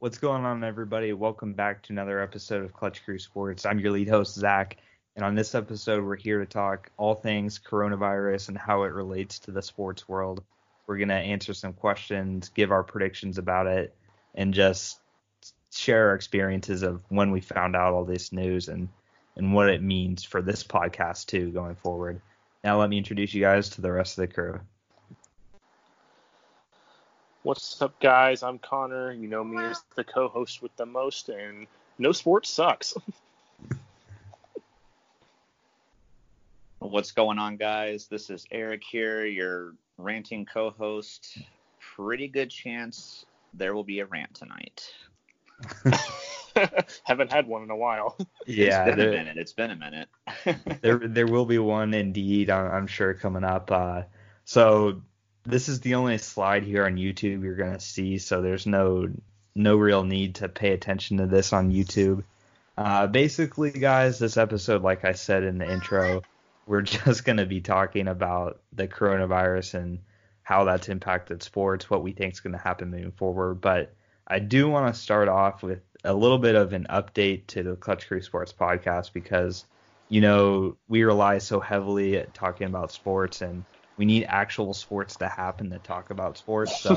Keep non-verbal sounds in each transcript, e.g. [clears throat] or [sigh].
What's going on, everybody? Welcome back to another episode of Clutch Crew Sports. I'm your lead host, Zach, and on this episode, we're here to talk all things coronavirus and how it relates to the sports world. We're going to answer some questions, give our predictions about it, and just share our experiences of when we found out all this news and, and what it means for this podcast, too, going forward. Now, let me introduce you guys to the rest of the crew. What's up, guys? I'm Connor. You know me as the co-host with the most, and no sports sucks. [laughs] What's going on, guys? This is Eric here, your ranting co-host. Pretty good chance there will be a rant tonight. [laughs] Haven't had one in a while. [laughs] Yeah, it's been there, a minute. It's been a minute. there there will be one indeed. I'm, I'm sure coming up. Uh, so this is the only slide here on YouTube you're gonna see, so there's no no real need to pay attention to this on YouTube. Uh, basically, guys, this episode, like I said in the intro, we're [laughs] just gonna be talking about the coronavirus and how that's impacted sports, what we think is gonna happen moving forward. But I do want to start off with a little bit of an update to the Clutch Crew Sports podcast because you know we rely so heavily at talking about sports and we need actual sports to happen to talk about sports. So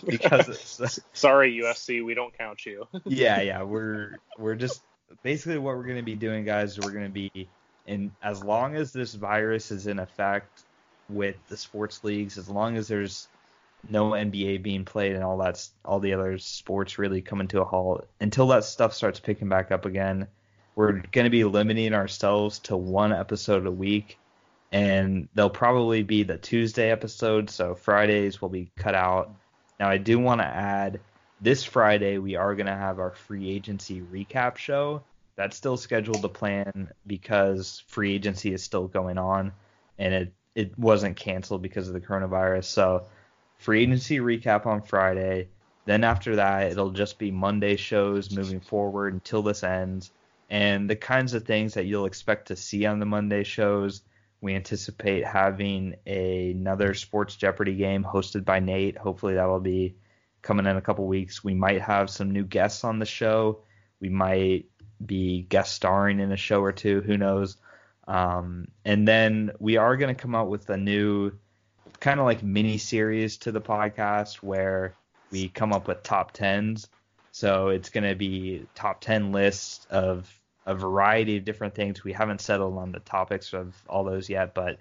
[laughs] because it's, sorry UFC, we don't count you. [laughs] yeah, yeah, we're we're just basically what we're gonna be doing, guys. We're gonna be in as long as this virus is in effect with the sports leagues, as long as there's no NBA being played and all that's all the other sports really coming to a halt until that stuff starts picking back up again. We're going to be limiting ourselves to one episode a week and they'll probably be the Tuesday episode, so Fridays will be cut out. Now, I do want to add this Friday we are going to have our free agency recap show. That's still scheduled to plan because free agency is still going on and it, it wasn't canceled because of the coronavirus. So, free agency recap on Friday. Then after that, it'll just be Monday shows moving forward until this ends. And the kinds of things that you'll expect to see on the Monday shows we anticipate having a, another Sports Jeopardy game hosted by Nate. Hopefully that will be coming in a couple weeks. We might have some new guests on the show. We might be guest starring in a show or two. Who knows? Um, and then we are going to come out with a new kind of like mini series to the podcast where we come up with top tens. So it's going to be top 10 lists of a variety of different things. We haven't settled on the topics of all those yet, but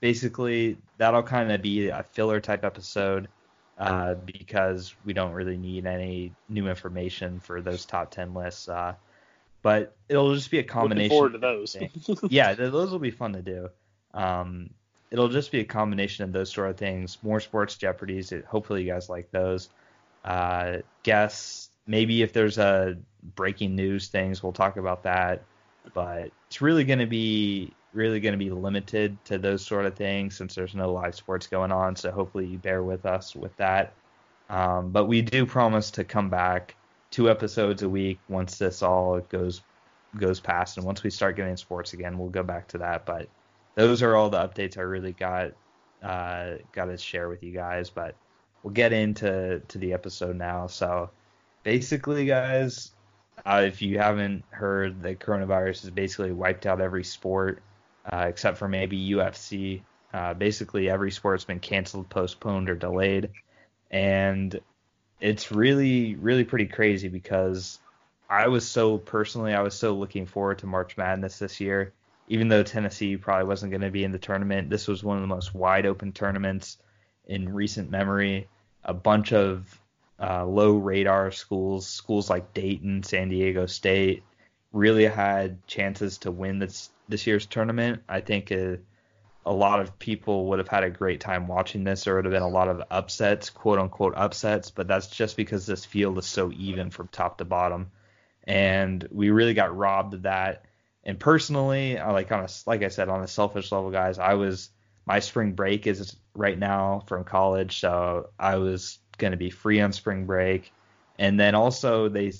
basically that'll kind of be a filler type episode uh, because we don't really need any new information for those top 10 lists. Uh, but it'll just be a combination. Looking forward to those. yeah, those will be fun to do. Um, it'll just be a combination of those sort of things. More sports Jeopardies. It, hopefully you guys like those. Uh, guests. Maybe if there's a breaking news things. We'll talk about that, but it's really going to be really going to be limited to those sort of things since there's no live sports going on. So hopefully you bear with us with that. Um, but we do promise to come back two episodes a week once this all goes goes past and once we start getting sports again, we'll go back to that. But those are all the updates I really got uh, got to share with you guys. But we'll get into to the episode now. So basically, guys, uh, if you haven't heard, the coronavirus has basically wiped out every sport uh, except for maybe UFC. Uh, basically, every sport's been canceled, postponed, or delayed, and it's really, really pretty crazy because I was so personally, I was so looking forward to March Madness this year. Even though Tennessee probably wasn't going to be in the tournament, this was one of the most wide open tournaments in recent memory. A bunch of uh, low radar schools, schools like Dayton, San Diego State, really had chances to win this this year's tournament. I think a, a lot of people would have had a great time watching this. There would have been a lot of upsets, quote unquote upsets, but that's just because this field is so even from top to bottom, and we really got robbed of that. And personally, like on a like I said on a selfish level, guys, I was my spring break is right now from college, so I was going to be free on spring break. And then also they,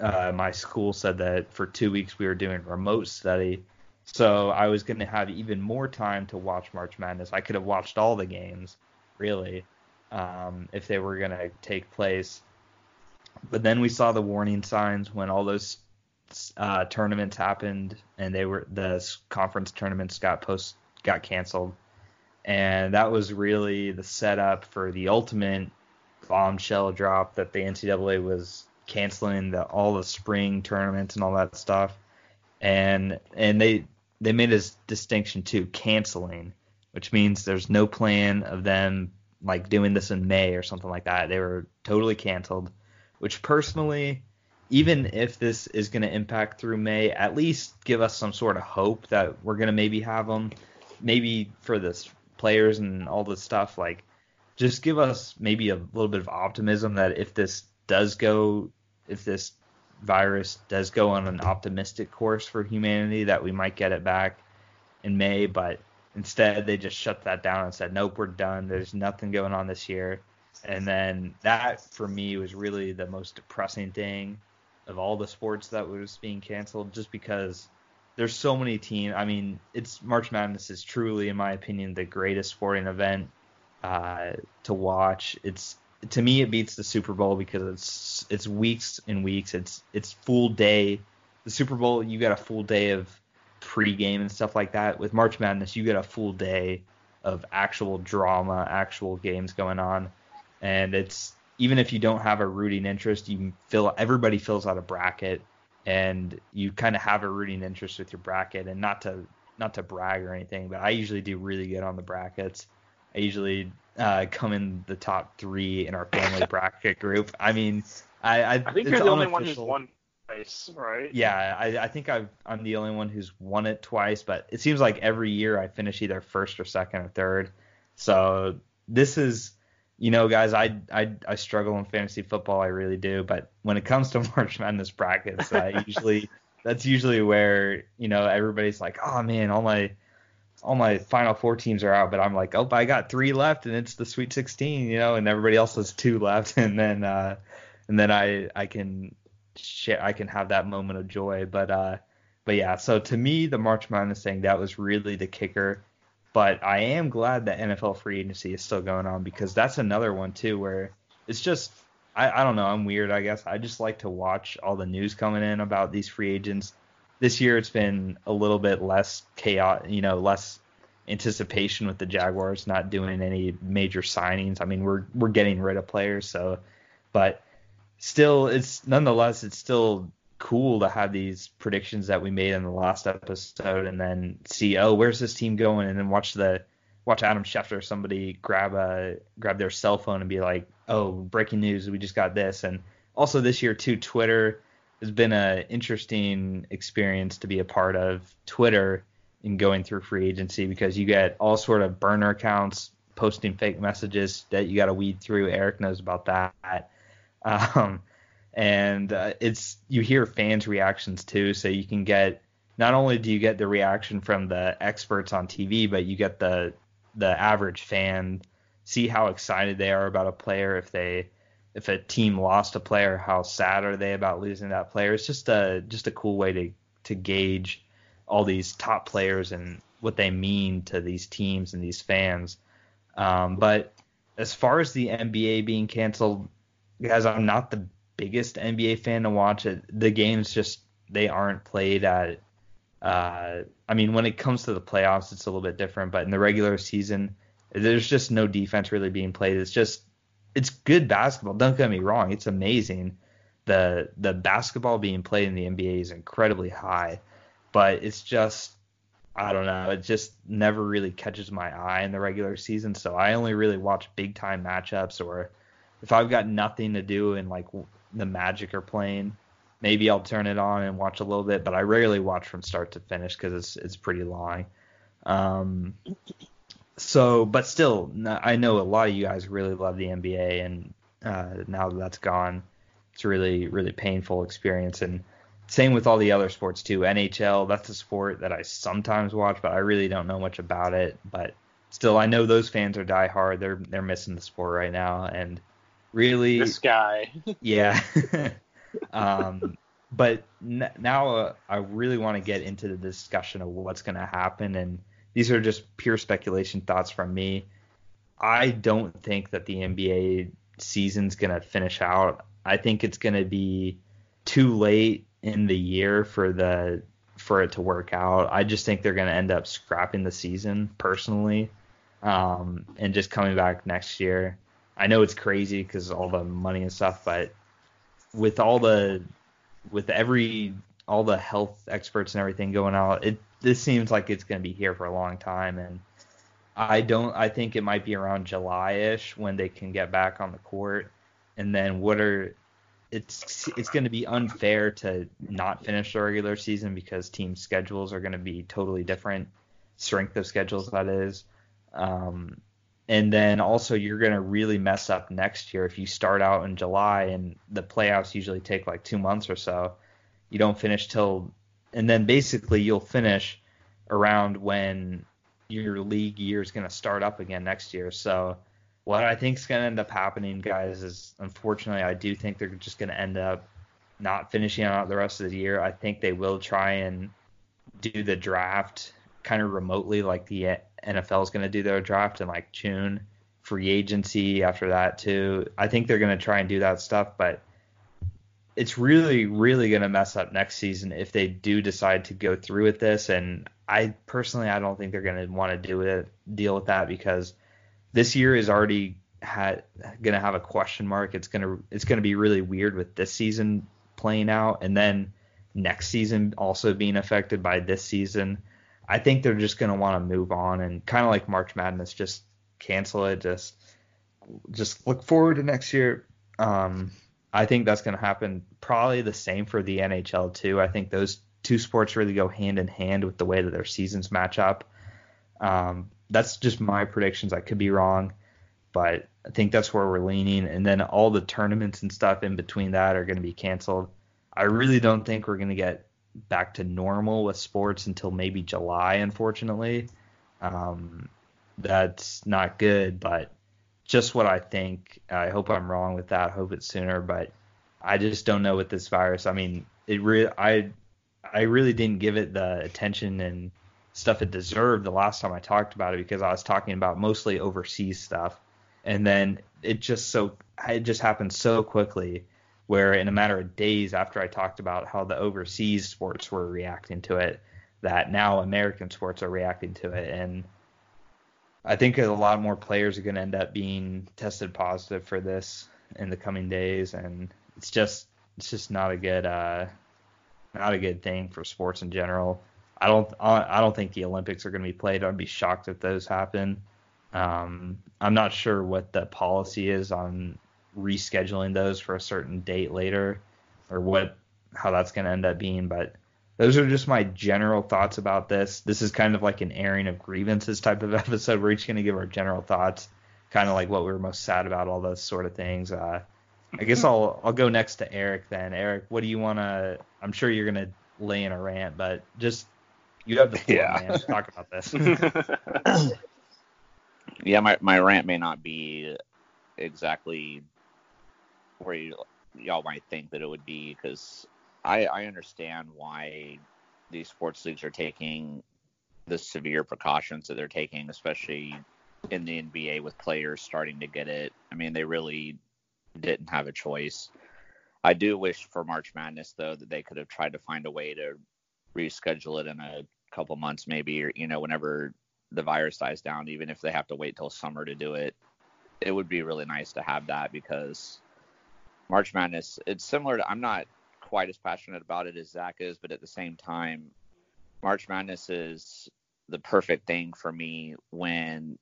uh, my school said that for two weeks we were doing remote study, so I was going to have even more time to watch March Madness. I could have watched all the games, really, um, if they were going to take place. but then we saw the warning signs when all those uh, tournaments happened and they were the conference tournaments got post got canceled, and that was really the setup for the ultimate bombshell drop that the NCAA was canceling the, all the spring tournaments and all that stuff, and and they they made a distinction too, canceling, which means there's no plan of them like doing this in May or something like that. They were totally canceled, which personally, even if this is going to impact through May, at least give us some sort of hope that we're going to maybe have them, maybe for the players and all this stuff, like just give us maybe a little bit of optimism that if this does go, if this virus does go on an optimistic course for humanity, that we might get it back in May. But instead, they just shut that down and said, nope, we're done. There's nothing going on this year. And then that for me was really the most depressing thing of all the sports that was being canceled, just because there's so many teams. I mean, it's March Madness is truly, in my opinion, the greatest sporting event uh, to watch. It's to me it beats the Super Bowl because it's it's weeks and weeks. It's it's full day. The Super Bowl you got a full day of pregame and stuff like that. With March Madness you get a full day of actual drama, actual games going on, and it's even if you don't have a rooting interest, you fill everybody fills out a bracket, and you kind of have a rooting interest with your bracket. And not to not to brag or anything, but I usually do really good on the brackets. I usually uh, come in the top three in our family [laughs] bracket group. I mean, I I, I think you're the only one who's won twice, right? Yeah, I, I think i am the only one who's won it twice, but it seems like every year I finish either first or second or third. So this is, you know, guys, I I I struggle in fantasy football, I really do, but when it comes to [laughs] March Madness brackets, I usually [laughs] that's usually where you know everybody's like, oh man, all my all my final four teams are out, but I'm like, oh, I got three left, and it's the Sweet 16, you know, and everybody else has two [laughs] left, and then uh, and then I I can share I can have that moment of joy, but uh, but yeah, so to me, the March Madness thing that was really the kicker, but I am glad that NFL free agency is still going on because that's another one too where it's just I, I don't know I'm weird I guess. I just like to watch all the news coming in about these free agents this year it's been a little bit less chaos, you know, less anticipation with the Jaguars not doing any major signings. I mean, we're we're getting rid of players, so but still it's nonetheless it's still cool to have these predictions that we made in the last episode and then see oh where's this team going and then watch the watch Adam Schefter or somebody grab a grab their cell phone and be like oh breaking news we just got this and also this year too Twitter has been an interesting experience to be a part of Twitter in going through free agency because you get all sort of burner accounts posting fake messages that you got to weed through. Eric knows about that. [laughs] Um, and uh, it's you hear fans' reactions too, so you can get not only do you get the reaction from the experts on TV, but you get the the average fan see how excited they are about a player if they if a team lost a player, how sad are they about losing that player? It's just a just a cool way to to gauge all these top players and what they mean to these teams and these fans. Um, but as far as the NBA being canceled, guys, I'm not the biggest NBA fan to watch it. The games just they aren't played at. Uh, I mean, when it comes to the playoffs, it's a little bit different. But in the regular season, there's just no defense really being played. It's just it's good basketball. Don't get me wrong, it's amazing. The the basketball being played in the NBA is incredibly high, but it's just I don't know, it just never really catches my eye in the regular season. So I only really watch big time matchups or if I've got nothing to do and like the Magic are playing, maybe I'll turn it on and watch a little bit, but I rarely watch from start to finish because it's it's pretty long. Um, so, but still, I know a lot of you guys really love the NBA, and uh, now that that's gone, it's a really, really painful experience. And same with all the other sports too. NHL, that's a sport that I sometimes watch, but I really don't know much about it. But still, I know those fans are diehard. They're they're missing the sport right now, and really, this guy. [laughs] yeah. [laughs] um, but n- now uh, I really want to get into the discussion of what's going to happen and these are just pure speculation thoughts from me. I don't think that the NBA season's going to finish out. I think it's going to be too late in the year for the for it to work out. I just think they're going to end up scrapping the season personally, um, and just coming back next year. I know it's crazy because all the money and stuff, but with all the with every all the health experts and everything going out, it this seems like it's going to be here for a long time, and I don't. I think it might be around July-ish when they can get back on the court, and then what are it's it's going to be unfair to not finish the regular season because team schedules are going to be totally different, strength of schedules that is. Um, and then also you're going to really mess up next year if you start out in July and the playoffs usually take like two months or so. You don't finish till, and then basically you'll finish around when your league year is going to start up again next year. So what I think is going to end up happening, guys, is unfortunately I do think they're just going to end up not finishing out the rest of the year. I think they will try and do the draft kind of remotely, like the NFL is going to do their draft in like June, free agency after that too. I think they're going to try and do that stuff, but it's really, really going to mess up next season if they do decide to go through with this. And I personally, I don't think they're going to want to do it, deal with that because this year is already had going to have a question mark. It's going to it's going to be really weird with this season playing out and then next season also being affected by this season. I think they're just going to want to move on and kind of like March Madness just cancel it just just look forward to next year. Um, I think that's going to happen. Probably the same for the NHL too. I think those two sports really go hand in hand with the way that their seasons match up. Um, that's just my predictions. I could be wrong, but I think that's where we're leaning. And then all the tournaments and stuff in between that are going to be canceled. I really don't think we're going to get back to normal with sports until maybe July, unfortunately. Um, that's not good, but just what I think. I hope I'm wrong with that. I hope it's sooner, but I just don't know with this virus. I mean, it really, I, I really didn't give it the attention and stuff it deserved the last time I talked about it because I was talking about mostly overseas stuff. And then it just so it just happened so quickly where in a matter of days after I talked about how the overseas sports were reacting to it, that now American sports are reacting to it. And I think a lot more players are going to end up being tested positive for this in the coming days. And it's just, it's just not a good, uh, not a good thing for sports in general. I don't I don't think the Olympics are going to be played. I'd be shocked if those happen. Um, I'm not sure what the policy is on rescheduling those for a certain date later, or what how that's going to end up being. But those are just my general thoughts about this. This is kind of like an airing of grievances type of [laughs] episode. We're each going to give our general thoughts, kind of like what we were most sad about, all those sort of things. Uh, I guess I'll I'll go next to Eric then. Eric, what do you want to? I'm sure you're going to lay in a rant, but just you have the [laughs] floor, yeah. man. Talk about this. [laughs] [coughs] yeah, my my rant may not be exactly where you y'all might think that it would be because I I understand why these sports leagues are taking the severe precautions that they're taking, especially in the NBA with players starting to get it. I mean, they really didn't have a choice. I do wish for March Madness though that they could have tried to find a way to reschedule it in a couple months maybe or you know whenever the virus dies down even if they have to wait till summer to do it it would be really nice to have that because march madness it's similar to i'm not quite as passionate about it as zach is but at the same time march madness is the perfect thing for me when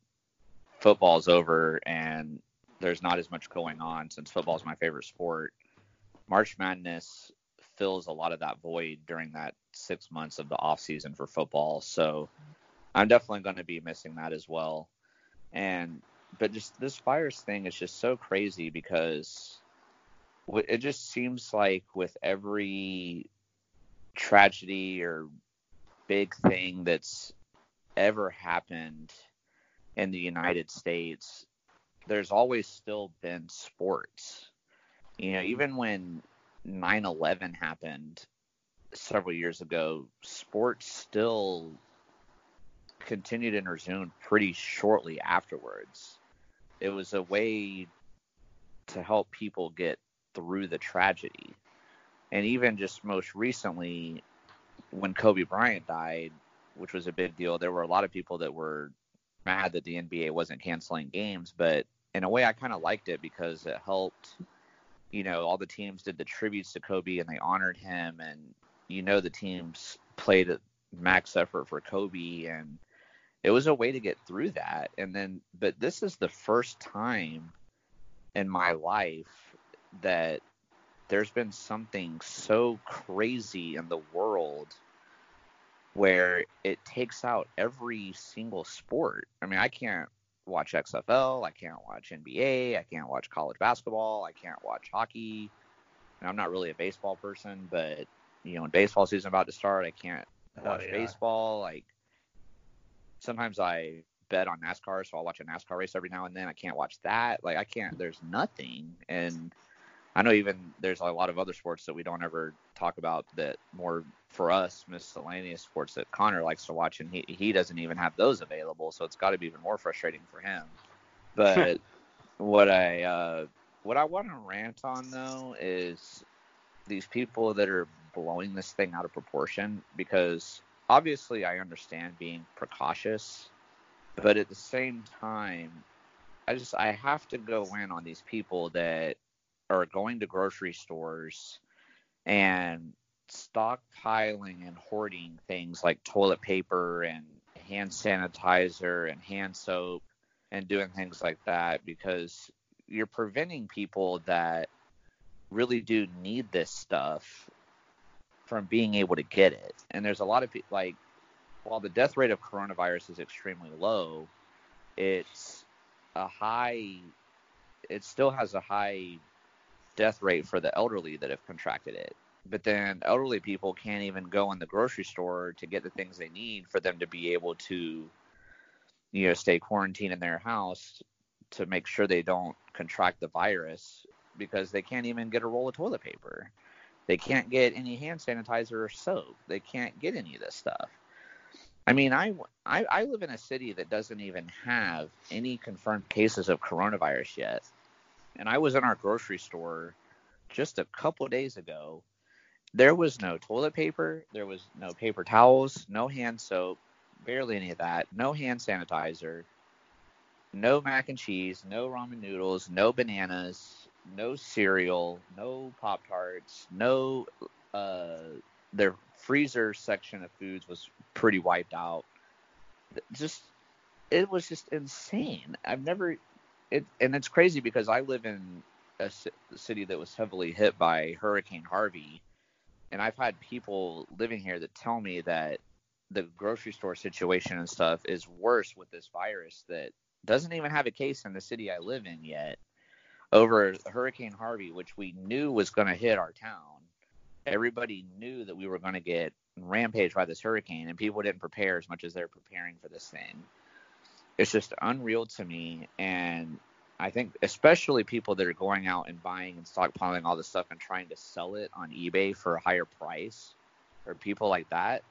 football's over and there's not as much going on since football is my favorite sport march madness fills a lot of that void during that six months of the off season for football. So I'm definitely going to be missing that as well. And but just this virus thing is just so crazy because it just seems like with every tragedy or big thing that's ever happened in the United States, there's always still been sports. You know, even when 9/11 happened several years ago, sports still continued and resumed pretty shortly afterwards. It was a way to help people get through the tragedy. And even just most recently, when Kobe Bryant died, which was a big deal, there were a lot of people that were mad that the NBA wasn't canceling games. But in a way, I kind of liked it because it helped. You know, all the teams did the tributes to Kobe and they honored him, and you know the teams played max effort for Kobe, and it was a way to get through that. And then, but this is the first time in my life that there's been something so crazy in the world where it takes out every single sport. I mean, I can't watch XFL, I can't watch NBA, I can't watch college basketball, I can't watch hockey. And I'm not really a baseball person, but you know, when baseball season about to start, I can't oh, watch oh, yeah. baseball. Like sometimes I bet on NASCAR, so I'll watch a NASCAR race every now and then. I can't watch that. Like I can't. There's nothing, and I know even there's a lot of other sports that we don't ever talk about that more for us miscellaneous sports that Connor likes to watch, and he he doesn't even have those available. So it's got to be even more frustrating for him. [laughs] But what I uh, what I want to rant on though is these people that are blowing this thing out of proportion because obviously I understand being precautious but at the same time, I just I have to go in on these people that are going to grocery stores and stockpiling and hoarding things like toilet paper and hand sanitizer and hand soap and doing things like that because you're preventing people that really do need this stuff from being able to get it. And there's a lot of people like while the death rate of coronavirus is extremely low, it's a high. It still has a high death rate for the elderly that have contracted it. But then elderly people can't even go in the grocery store to get the things they need for them to be able to, you know, stay quarantined in their house to make sure they don't contract the virus because they can't even get a roll of toilet paper. They can't get any hand sanitizer or soap. They can't get any of this stuff. I mean, I, I, I live in a city that doesn't even have any confirmed cases of coronavirus yet. And I was in our grocery store just a couple days ago. There was no toilet paper, there was no paper towels, no hand soap, barely any of that, no hand sanitizer, no mac and cheese, no ramen noodles, no bananas, no cereal, no Pop Tarts, no uh, their freezer section of foods was pretty wiped out. Just it was just insane. I've never it and it's crazy because I live in a city that was heavily hit by Hurricane Harvey and I've had people living here that tell me that the grocery store situation and stuff is worse with this virus that doesn't even have a case in the city I live in yet over Hurricane Harvey, which we knew was going to hit our town everybody knew that we were going to get rampaged by this hurricane, and people didn't prepare as much as they're preparing for this thing. It's just unreal to me, and I think especially people that are going out and buying and stockpiling all this stuff and trying to sell it on eBay for a higher price, or people like that.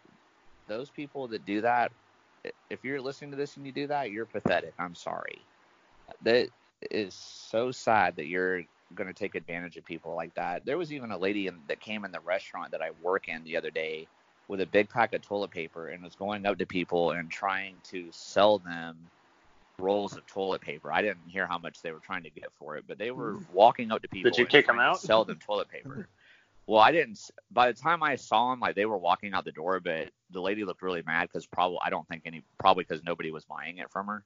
Those people that do that, if you're listening to this and you do that, you're pathetic. I'm sorry. That is so sad that you're going to take advantage of people like that. There was even a lady in, that came in the restaurant that I work in the other day with a big pack of toilet paper and was going up to people and trying to sell them rolls of toilet paper. I didn't hear how much they were trying to get for it, but they were mm. walking up to people. Did you kick them out? Sell them toilet [laughs] paper. well, I didn't. By the time I saw them, like they were walking out the door, but the lady looked really mad because probably I don't think any probably because nobody was buying it from her.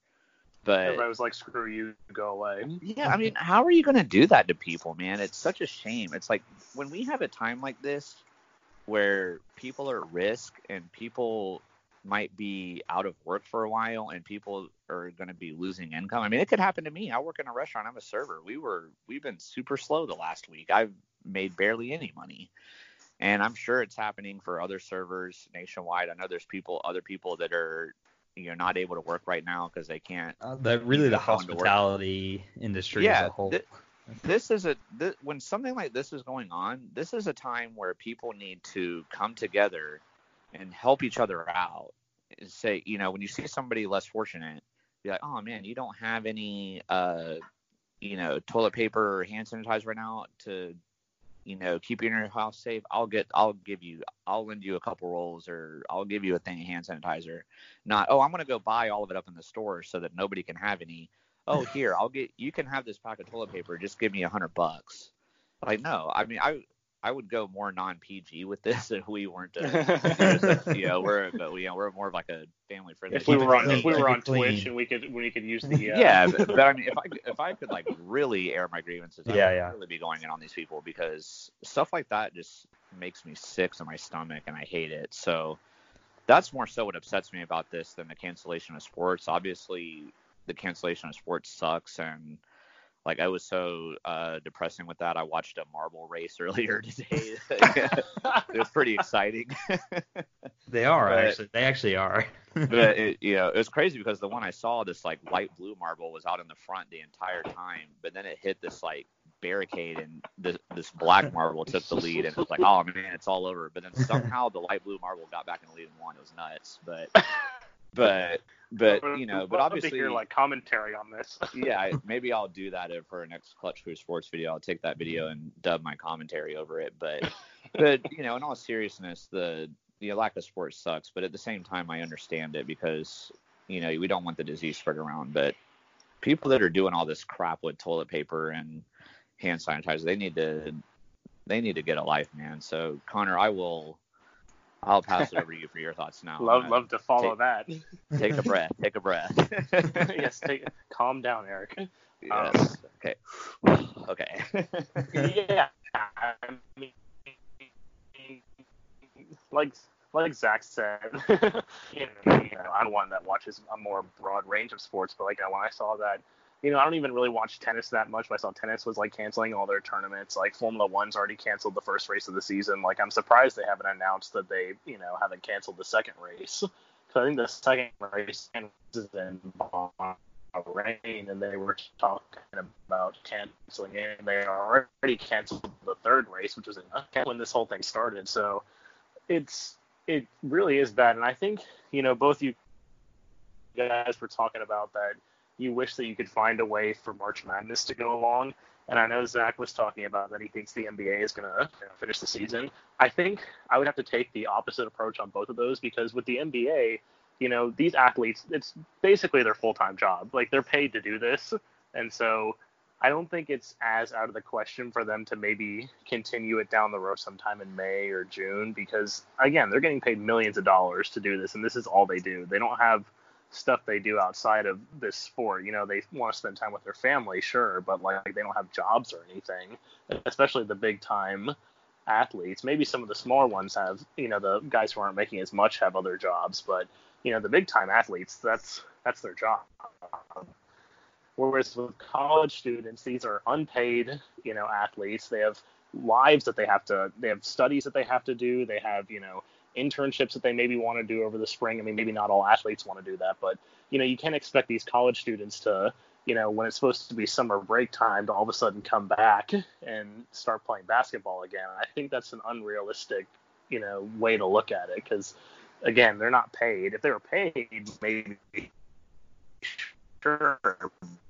But everybody was like, "Screw you, go away." Yeah, I mean, how are you going to do that to people, man? It's such a shame. It's like when we have a time like this where people are at risk and people might be out of work for a while and people are going to be losing income. I mean, it could happen to me. I work in a restaurant. I'm a server. We were we've been super slow the last week. I've made barely any money. And I'm sure it's happening for other servers nationwide. I know there's people other people that are you're not able to work right now because they can't. Uh, the, really, the hospitality industry yeah, as a whole. Th- this is a when something like this is going on. This is a time where people need to come together and help each other out. Say, you know, when you see somebody less fortunate, be like, oh man, you don't have any, uh, you know, toilet paper or hand sanitizer right now to, you know, keep you in your house safe, I'll get, I'll give you, I'll lend you a couple rolls or I'll give you a thing of hand sanitizer. Not, oh, I'm gonna go buy all of it up in the store so that nobody can have any. [laughs] Oh, here, I'll get, you can have this pack of toilet paper. Just give me a hundred bucks. Like, no, I mean, I, I would go more non-PG with this [laughs] if we weren't, a, [laughs] you know, we're but you know we're more of like a family friendly. If we were on if we were on Twitch and we could we could use [laughs] the uh, yeah, but, but I mean, if I if I could like really air my grievances, I Yeah, would yeah. really be going in on these people because stuff like that just makes me sick to my stomach and I hate it. So that's more so what upsets me about this than the cancellation of sports. Obviously, the cancellation of sports sucks and like I was so uh, depressing with that. I watched a marble race [laughs] earlier today. it was pretty exciting. [laughs] They are But- actually. They actually are. [laughs] but it, you know, it was crazy because the one I saw, this like light blue marble, was out in the front the entire time, but then it hit this like barricade and this this black marble took the lead, and it was like, oh man, it's all over. But then somehow the light blue marble got back in the lead and won. It was nuts, but but but you know, but obviously, hear like commentary on this. [laughs] yeah, maybe I'll do that for our next Clutch Crew Sports video. I'll take that video and dub my commentary over it. But [laughs] but you know, in all seriousness, the the lack of sports sucks. But at the same time, I understand it because you know we don't want the disease spread around. But people that are doing all this crap with toilet paper and hand sanitizer, they need to they need to get a life, man. So Connor, I will. I'll pass it over to you for your thoughts now. love Uh, love to follow that. Take a breath. Take a breath. [laughs] yes, take, calm down, Eric. Yes. okay. Okay. yeah, I mean, like like Zach said, you [laughs] know, you know, I'm one that watches a more broad range of sports, but like you know, when I saw that, you know, I don't even really watch tennis that much. But I saw tennis was like canceling all their tournaments. Like Formula One's already canceled the first race of the season. Like I'm surprised they haven't announced that they, you know, haven't canceled the second race. So I think the second race is in Bahrain, and they were talking about canceling it. And they already canceled the third race, which was in when this whole thing started. So it's it really is bad. And I think you know both you guys were talking about that you wish that you could find a way for March Madness to go along. And I know Zach was talking about that he thinks the NBA is going to you know, finish the season. I think I would have to take the opposite approach on both of those because with the NBA, you know, these athletes, it's basically their full time job. Like they're paid to do this. And so I don't think it's as out of the question for them to maybe continue it down the road sometime in May or June because, again, they're getting paid millions of dollars to do this. And this is all they do. They don't have stuff they do outside of this sport. You know, they want to spend time with their family, sure, but like they don't have jobs or anything, especially the big time athletes. Maybe some of the smaller ones have, you know, the guys who aren't making as much have other jobs, but you know, the big time athletes, that's that's their job. Whereas with college students, these are unpaid, you know, athletes. They have lives that they have to, they have studies that they have to do. They have, you know, internships that they maybe want to do over the spring. I mean, maybe not all athletes want to do that, but you know, you can't expect these college students to, you know, when it's supposed to be summer break time, to all of a sudden come back and start playing basketball again. I think that's an unrealistic, you know, way to look at it because, again, they're not paid. If they were paid, maybe sure,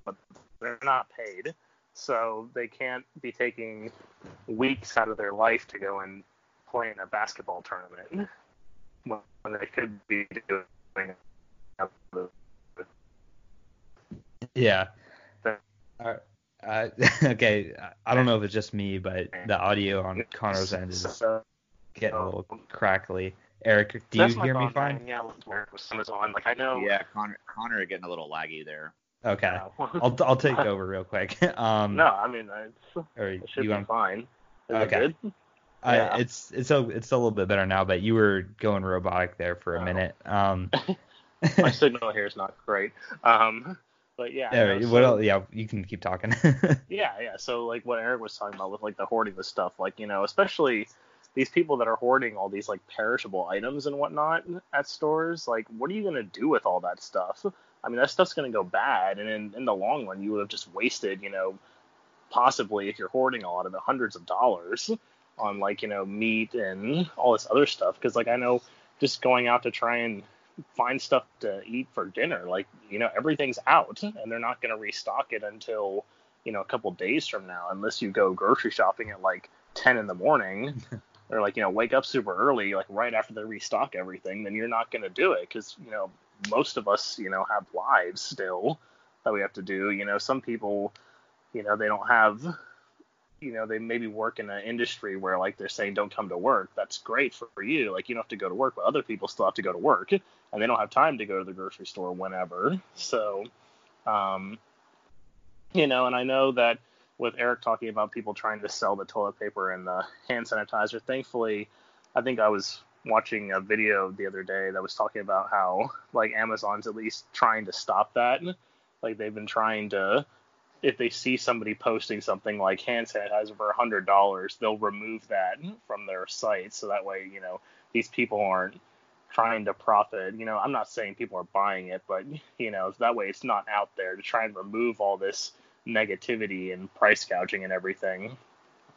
but they're not paid. So they can't be taking weeks out of their life to go and play in a basketball tournament when they could be doing other Yeah. Uh, uh, [laughs] okay. I don't know if it's just me, but the audio on Connor's end is getting a little crackly. Eric, do that's you hear me fine? man. Yeah, let's work Amazon. Like I know. yeah, Connor, Connor getting a little laggy there. Okay. [laughs] I'll I'll take over real quick. [laughs] Um, no I mean it's, or it should you be want? fine. Is Okay. Good? I, it's it's a it's a little bit better now, but you were going robotic there for a Oh. minute. Um, [laughs] My signal here is not great. Um, but yeah. yeah, no, what so- else? Yeah, you can keep talking. [laughs] Yeah, yeah. So like what Eric was talking about with like the hoarding the stuff, like you know, especially these people that are hoarding all these like perishable items and whatnot at stores. Like, what are you gonna do with all that stuff? I mean, that stuff's gonna go bad, and in, in the long run, you would have just wasted, you know, possibly if you're hoarding a lot of it, hundreds of dollars on like you know meat and all this other stuff. Because like I know, just going out to try and find stuff to eat for dinner, like you know, everything's out, and they're not gonna restock it until you know, a couple days from now, unless you go grocery shopping at like 10 in the morning [laughs] or like, you know, wake up super early, like right after they restock everything, then you're not going to do it because, you know, most of us, you know, have lives still that we have to do. You know, some people, you know, they don't have, you know, they maybe work in an industry where like they're saying don't come to work. That's great for, you. Like you don't have to go to work, but other people still have to go to work and they don't have time to go to the grocery store whenever. So, um, you know, and I know that with Eric talking about people trying to sell the toilet paper and the hand sanitizer, thankfully, I think I was watching a video the other day that was talking about how like Amazon's at least trying to stop that. Like they've been trying to if they see somebody posting something like hand sanitizer for hundred dollars, they'll remove that from their site so that way, you know, these people aren't trying to profit. You know, I'm not saying people are buying it, but you know, that way it's not out there to try and remove all this negativity and price gouging and everything.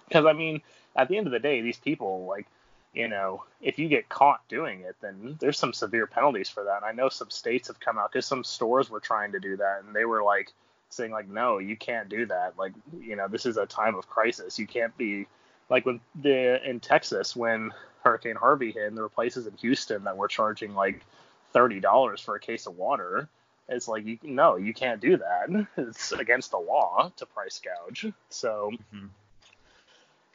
Because I mean, at the end of the day, these people like, you know, if you get caught doing it, then there's some severe penalties for that. And I know some states have come out because some stores were trying to do that, and they were like saying like, no, you can't do that. Like, you know, this is a time of crisis. You can't be like when the in Texas when Hurricane Harvey hit, and there were places in Houston that were charging like thirty dollars for a case of water. It's like you no, you can't do that. [laughs] It's against the law to price gouge. So mm-hmm.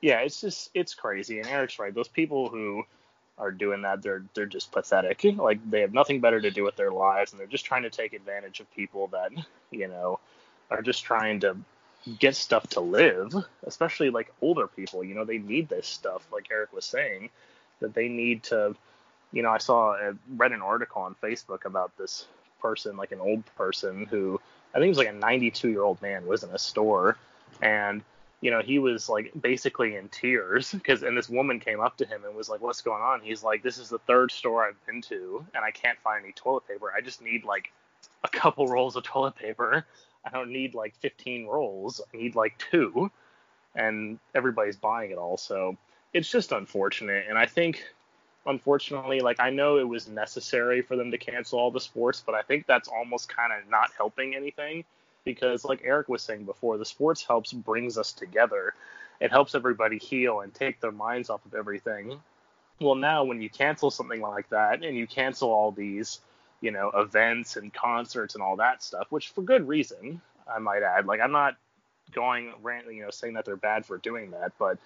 yeah, it's just it's crazy. And Eric's right. Those people who are doing that, they're they're just pathetic. Like they have nothing better to do with their lives, and they're just trying to take advantage of people that you know are just trying to get stuff to live, especially like older people. You know, they need this stuff, like Eric was saying, that they need to. You know, I saw I read an article on Facebook about this person, like an old person who I think it was like a 92 year old man was in a store, and you know he was like basically in tears because and this woman came up to him and was like, "What's going on?" He's like, "This is the third store I've been to, and I can't find any toilet paper. I just need like a couple rolls of toilet paper. I don't need like 15 rolls. I need like two, And everybody's buying it all, so it's just unfortunate. And I think unfortunately. Like I know it was necessary for them to cancel all the sports, but I think that's almost kind of not helping anything because like Eric was saying before, the sports helps brings us together. It helps everybody heal and take their minds off of everything. Well, now when you cancel something like that and you cancel all these, you know, events and concerts and all that stuff, which for good reason, I might add. Like I'm not going rant, you know, saying that they're bad for doing that, but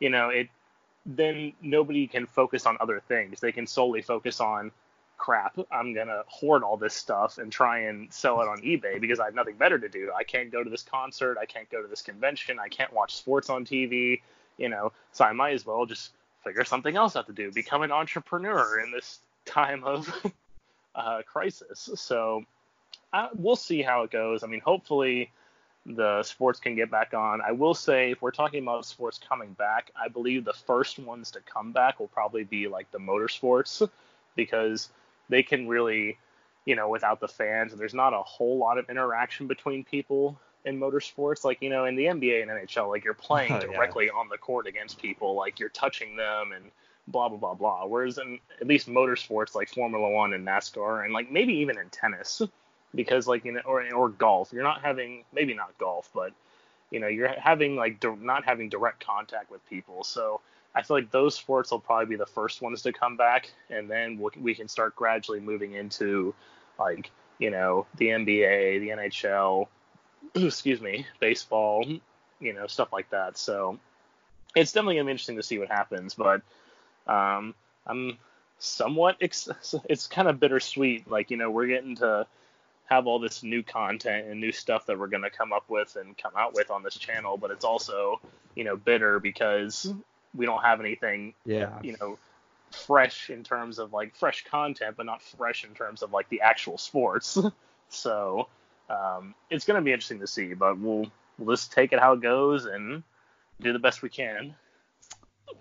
you know, it then nobody can focus on other things. They can solely focus on crap. I'm gonna hoard all this stuff and try and sell it on eBay because I have nothing better to do. I can't go to this concert. I can't go to this convention. I can't watch sports on TV. You know, so I might as well just figure something else out to do. Become an entrepreneur in this time of [laughs] uh, crisis. So uh, we'll see how it goes. I mean, hopefully the sports can get back on. I will say, if we're talking about sports coming back, I believe the first ones to come back will probably be like the motorsports because they can really, you know, without the fans, and there's not a whole lot of interaction between people in motorsports. Like, you know, in the NBA and NHL, like you're playing oh, directly yeah. on the court against people, like you're touching them and blah blah blah blah. Whereas in at least motorsports like Formula One and NASCAR and like maybe even in tennis, because like you know or or golf you're not having maybe not golf but you know you're having like di- not having direct contact with people so i feel like those sports will probably be the first ones to come back and then we'll, we can start gradually moving into like you know the nba the nhl [clears throat] excuse me baseball you know stuff like that so it's definitely gonna be interesting to see what happens but um i'm somewhat ex- [laughs] it's kind of bittersweet like you know we're getting to have all this new content and new stuff that we're going to come up with and come out with on this channel, but it's also, you know, bitter because we don't have anything, yeah, you know, fresh in terms of like fresh content, but not fresh in terms of like the actual sports. [laughs] so um, it's going to be interesting to see, but we'll we'll just take it how it goes and do the best we can.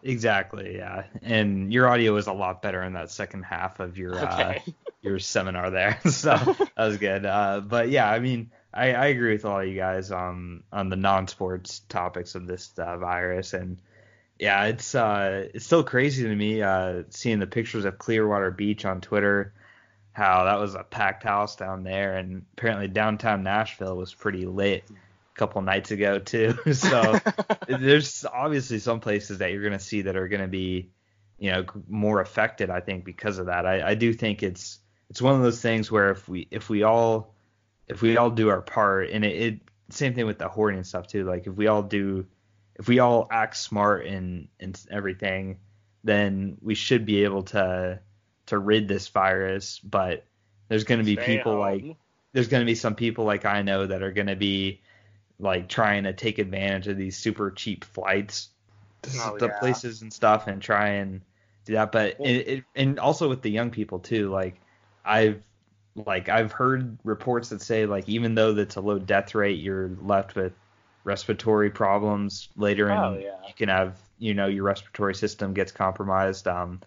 Exactly, yeah. And your audio was a lot better in that second half of your uh, okay. uh, [laughs] your seminar there, [laughs] so that was good. Uh, but yeah, I mean, I, I agree with all you guys on on the non-sports topics of this uh, virus, and yeah, it's uh it's still crazy to me uh, seeing the pictures of Clearwater Beach on Twitter. How that was a packed house down there, and apparently downtown Nashville was pretty lit couple nights ago too. [laughs] so [laughs] there's obviously some places that you're going to see that are going to be, you know, more affected. I think because of that. I, I do think it's it's one of those things where if we if we all if we all do our part, and it, it same thing with the hoarding stuff too. Like if we all do, if we all act smart and and everything, then we should be able to to rid this virus. But there's going to be Stay people home. like there's going to be some people like I know that are going to be like trying to take advantage of these super cheap flights to Oh, the yeah. places and stuff and try and do that. But Well- it, it and also with the young people too. Like I've like I've heard reports that say like even though that's a low death rate, you're left with respiratory problems later in Oh, yeah. you can have you know your respiratory system gets compromised um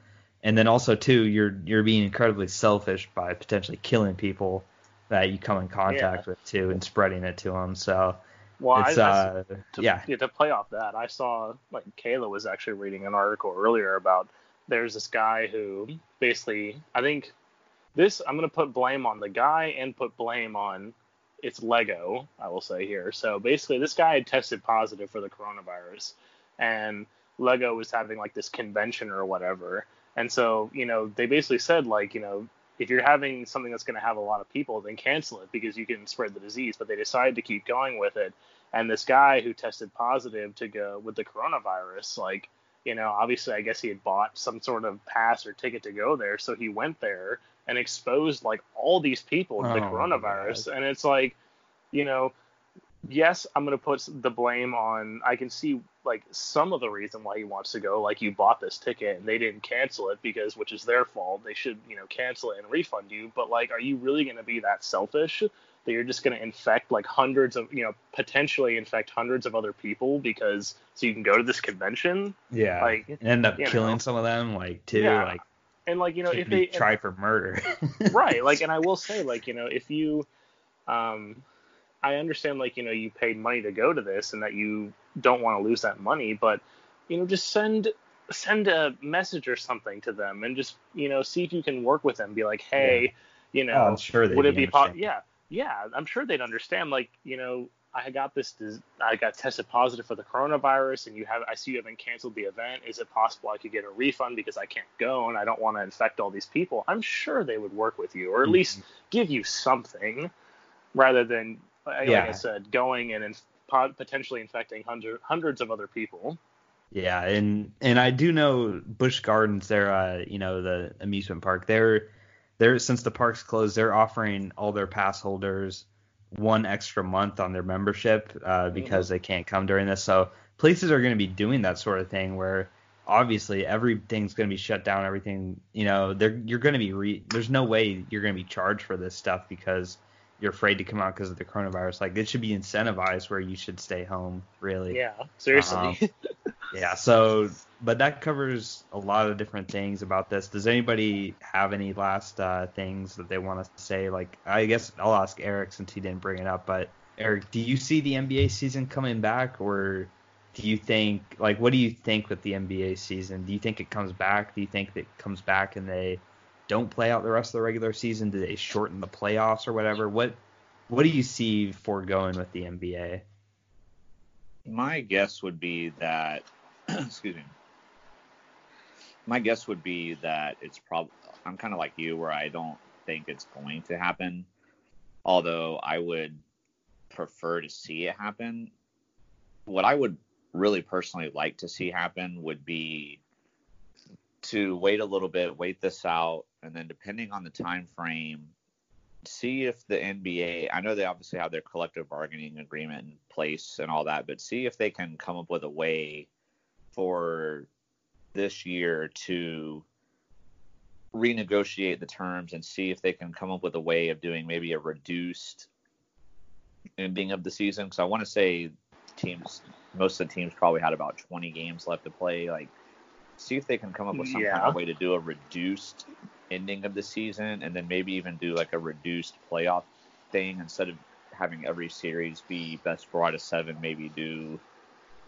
and then also too you're you're being incredibly selfish by potentially killing people that you come in contact with too and spreading it to them so Well, I, I- uh to, yeah to play off that, I saw like Kayla was actually reading an article earlier about there's this guy who basically I think this I'm gonna put blame on the guy and put blame on it's Lego, I will say here. So basically this guy had tested positive for the coronavirus and Lego was having like this convention or whatever. And so, you know, they basically said like, you know, if you're having something that's going to have a lot of people, then cancel it because you can spread the disease. But they decided to keep going with it. And this guy who tested positive to go with the coronavirus, like, you know, obviously, I guess he had bought some sort of pass or ticket to go there. So he went there and exposed like all these people to the Oh, my coronavirus. And it's like, you know, yes, I'm going to put the blame on, I can see like some of the reason why he wants to go. Like, you bought this ticket and they didn't cancel it because, which is their fault. They should, you know, cancel it and refund you. But like, are you really going to be that selfish? that you're just going to infect like hundreds of you know potentially infect hundreds of other people because so you can go to this convention yeah like, and end up killing know. some of them like too Yeah. like and like you know if they tried for murder [laughs] right like and i will say like you know if you um i understand like you know you paid money to go to this and that you don't want to lose that money but you know just send send a message or something to them and just you know see if you can work with them. Be like hey you know Oh, I'm sure they'd it be be po- yeah yeah i'm sure they'd understand like you know i got this i got tested positive for the coronavirus and you have i see you haven't canceled the event. Is it possible i could get a refund because i can't go and i don't want to infect all these people? I'm sure they would work with you or at mm-hmm. least give you something rather than like Yeah. i said going and inf- potentially infecting hundred, hundreds of other people Yeah, and and I do know Busch Gardens, they're uh, you know the amusement park. They're they're since the park's closed, they're offering all their pass holders one extra month on their membership uh, because they can't come during this. So places are going to be doing that sort of thing where obviously everything's going to be shut down. Everything you know, they're you're going to be re- there's no way you're going to be charged for this stuff because you're afraid to come out because of the coronavirus. Like it should be incentivized where you should stay home. Really. yeah seriously Um, Yeah, so but that covers a lot of different things about this. Does anybody have any last uh, things that they want us to say? Like, I guess I'll ask Eric since he didn't bring it up. But Eric, do you see the NBA season coming back, or do you think like what do you think with the NBA season? Do you think it comes back? Do you think that it comes back and they don't play out the rest of the regular season? Do they shorten the playoffs or whatever? What what do you see foregoing with the NBA? My guess would be that, [clears throat] excuse me. My guess would be that it's probably. I'm kind of like you, where I don't think it's going to happen. Although I would prefer to see it happen. What I would really personally like to see happen would be to wait a little bit, wait this out, and then depending on the time frame, see if the NBA, I know they obviously have their collective bargaining agreement in place and all that, but see if they can come up with a way for this year to renegotiate the terms and see if they can come up with a way of doing maybe a reduced ending of the season. Because I want to say teams, most of the teams probably had about 20 games left to play. Like, see if they can come up with some kind of way to do a reduced ending of the season and then maybe even do like a reduced playoff thing instead of having every series be best four out of seven maybe do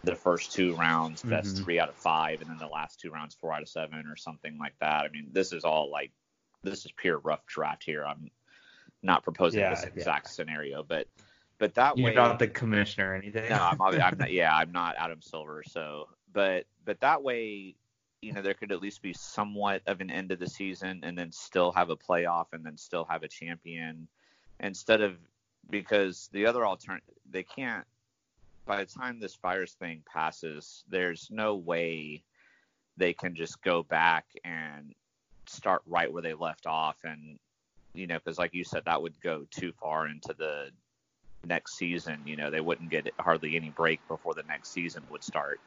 the first two rounds best Mhm. three out of five and then the last two rounds four out of seven or something like that i mean this is all like this is pure rough draft here i'm not proposing Yeah, this yeah. exact scenario but but that You're way, not the commissioner or anything. no, I'm, I'm not. Yeah, I'm not Adam Silver. So, but but that way, you know, there could at least be somewhat of an end of the season, and then still have a playoff, and then still have a champion, instead of because the other alternative they can't. By the time this virus thing passes, there's no way they can just go back and start right where they left off, and you know, because like you said, that would go too far into the next season. You know, they wouldn't get hardly any break before the next season would start.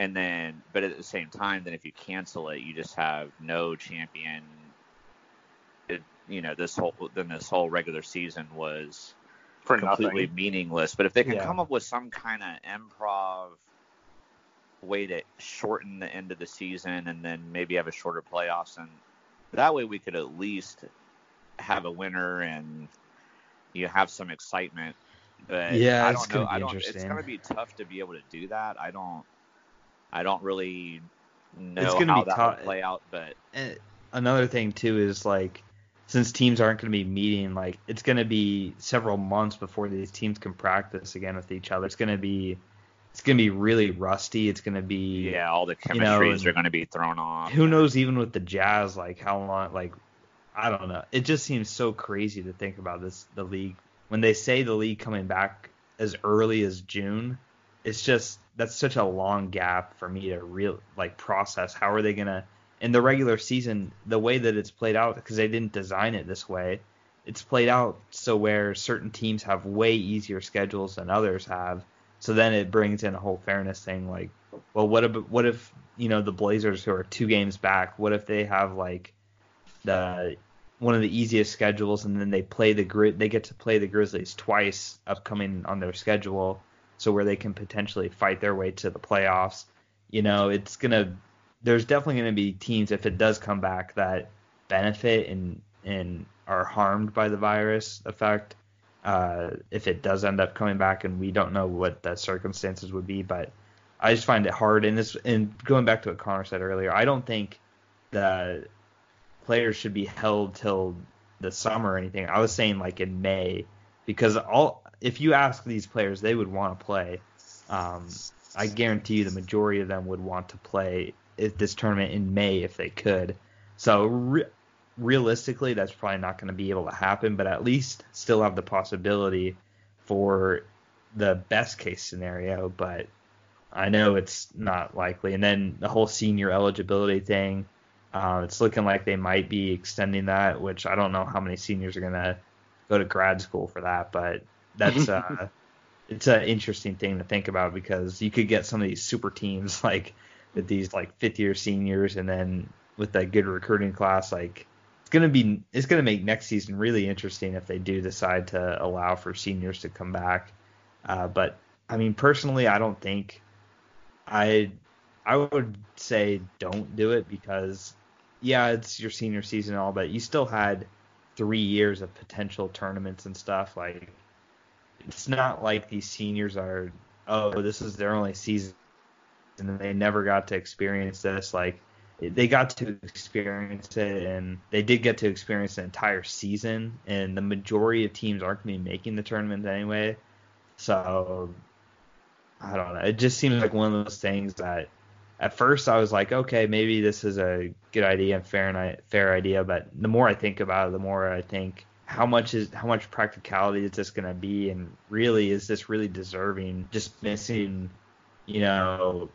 And then, but at the same time, then if you cancel it, you just have no champion. It, you know, this whole then this whole regular season was for completely nothing. meaningless. But if they can Yeah. come up with some kind of improv way to shorten the end of the season and then maybe have a shorter playoffs, and that way we could at least have a winner and you have some excitement. But Yeah, I it's don't know. I don't. It's gonna be tough to be able to do that. I don't. I don't really know It's gonna how be that tough. will play out, but And another thing too is like since teams aren't going to be meeting like it's going to be several months before these teams can practice again with each other it's going to be it's going to be really rusty it's going to be yeah, all the You know, and are going to be thrown off. who knows even with the jazz like how long like i don't know it just seems so crazy to think about this the league when they say the league coming back as early as june it's just that's such a long gap for me to real like process. How are they gonna in the regular season the way that it's played out because they didn't design it this way it's played out so where certain teams have way easier schedules than others have. So then it brings in a whole fairness thing like well what if what if you know the blazers who are two games back what if they have like the one of the easiest schedules and then they play the grid they get to play the grizzlies twice upcoming on their schedule so where they can potentially fight their way to the playoffs. You know it's gonna there's definitely gonna be teams if it does come back that benefit and and are harmed by the virus effect. Uh, if it does end up coming back and we don't know what the circumstances would be but I just find it hard. And this and going back to what Connor said earlier I don't think the players should be held till the summer or anything. I was saying like in May because all if you ask these players, they would want to play. Um, I guarantee you the majority of them would want to play this tournament in May if they could. So re- realistically, that's probably not going to be able to happen, but at least still have the possibility for the best case scenario. But I know it's not likely. And then the whole senior eligibility thing. Uh, it's looking like they might be extending that, which I don't know how many seniors are gonna go to grad school for that, but that's [laughs] uh, it's an interesting thing to think about because you could get some of these super teams [laughs] like with these like fifth year seniors, and then with that good recruiting class, like it's gonna be it's gonna make next season really interesting if they do decide to allow for seniors to come back. Uh, but I mean, personally, I don't think I I would say don't do it because yeah, it's your senior season and all, but you still had three years of potential tournaments and stuff. Like it's not like these seniors are oh, this is their only season and they never got to experience this. Like they got to experience it and they did get to experience the entire season and the majority of teams aren't going to be making the tournament anyway. So I don't know. It just seems like one of those things that at first I was like, okay, maybe this is a good idea and fair and fair idea, but the more I think about it, the more I think how much is how much practicality is this going to be, and really is this really deserving? Just missing, you know,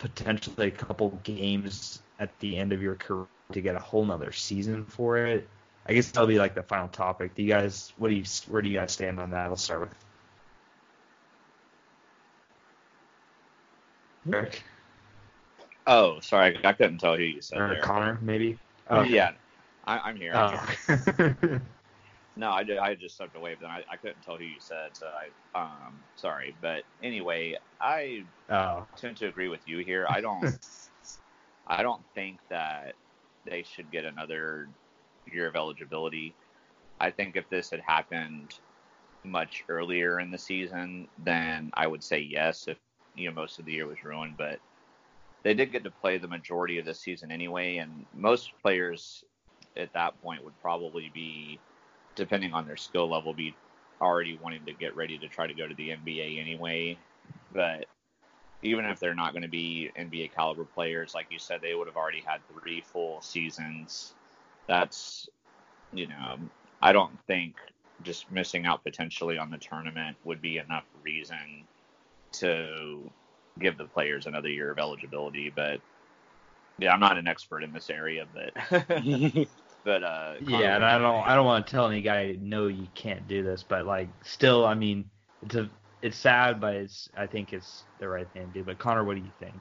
potentially a couple games at the end of your career to get a whole nother season for it. I guess that'll be like the final topic. Do you guys, what do you, where do you guys stand on that? I'll start with Eric. Oh, sorry, I couldn't tell who you said or there. Connor, maybe. Oh, yeah, I, I'm here. Oh. [laughs] [laughs] No, I, ju- I just stepped away, but then I, I couldn't tell who you said, so I um sorry. But anyway, I oh. tend to agree with you here. I don't [laughs] I don't think that they should get another year of eligibility. I think if this had happened much earlier in the season, then I would say yes if you know most of the year was ruined, but they did get to play the majority of the season anyway, and most players at that point would probably be depending on their skill level be already wanting to get ready to try to go to the NBA anyway. But even if they're not going to be NBA caliber players, like you said, they would have already had three full seasons. That's, you know, I don't think just missing out potentially on the tournament would be enough reason to give the players another year of eligibility. But yeah, I'm not an expert in this area, but [laughs] [laughs] but uh, yeah, and I don't I don't want to tell any guy no you can't do this, but like still, I mean, it's a it's sad, but it's I think it's the right thing to do. But Connor, what do you think?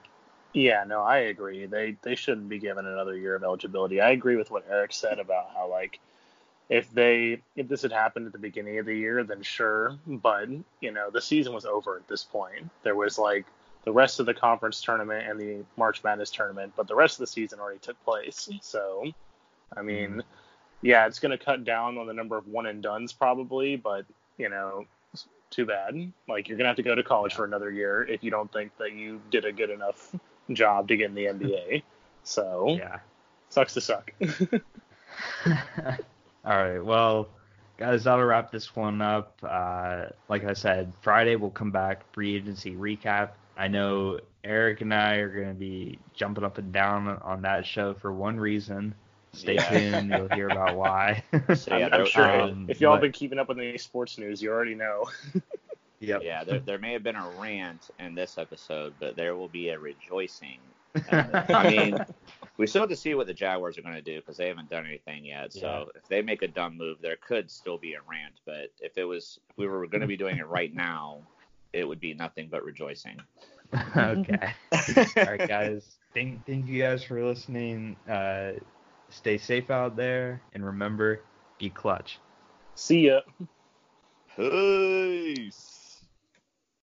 Yeah, no, I agree. They they shouldn't be given another year of eligibility. I agree with what Eric said about how like if they if this had happened at the beginning of the year, then sure. But you know, the season was over at this point. There was like the rest of the conference tournament and the March Madness tournament, but the rest of the season already took place. So, I mean, mm-hmm. yeah, it's going to cut down on the number of one and dones probably, but you know, too bad. Like you're going to have to go to college yeah. for another year if you don't think that you did a good enough job to get in the [laughs] NBA. So, yeah, sucks to suck. [laughs] [laughs] All right. Well, guys, that'll wrap this one up. Uh, like I said, Friday we'll come back free agency recap. I know Eric and I are going to be jumping up and down on that show for one reason. Stay yeah. tuned. You'll hear about why. [laughs] so, yeah, I'm, I'm sure um, if y'all but, have been keeping up with any sports news, you already know. [laughs] yep. Yeah, there, there may have been a rant in this episode, but there will be a rejoicing [laughs] I mean, we still have to see what the Jaguars are going to do because they haven't done anything yet. So yeah. if they make a dumb move, there could still be a rant. But if it was, if we were going to be doing it right now, it would be nothing but rejoicing. okay. All right, guys. Thank, thank you guys for listening. Uh, stay safe out there, and remember, be clutch. See ya. Peace.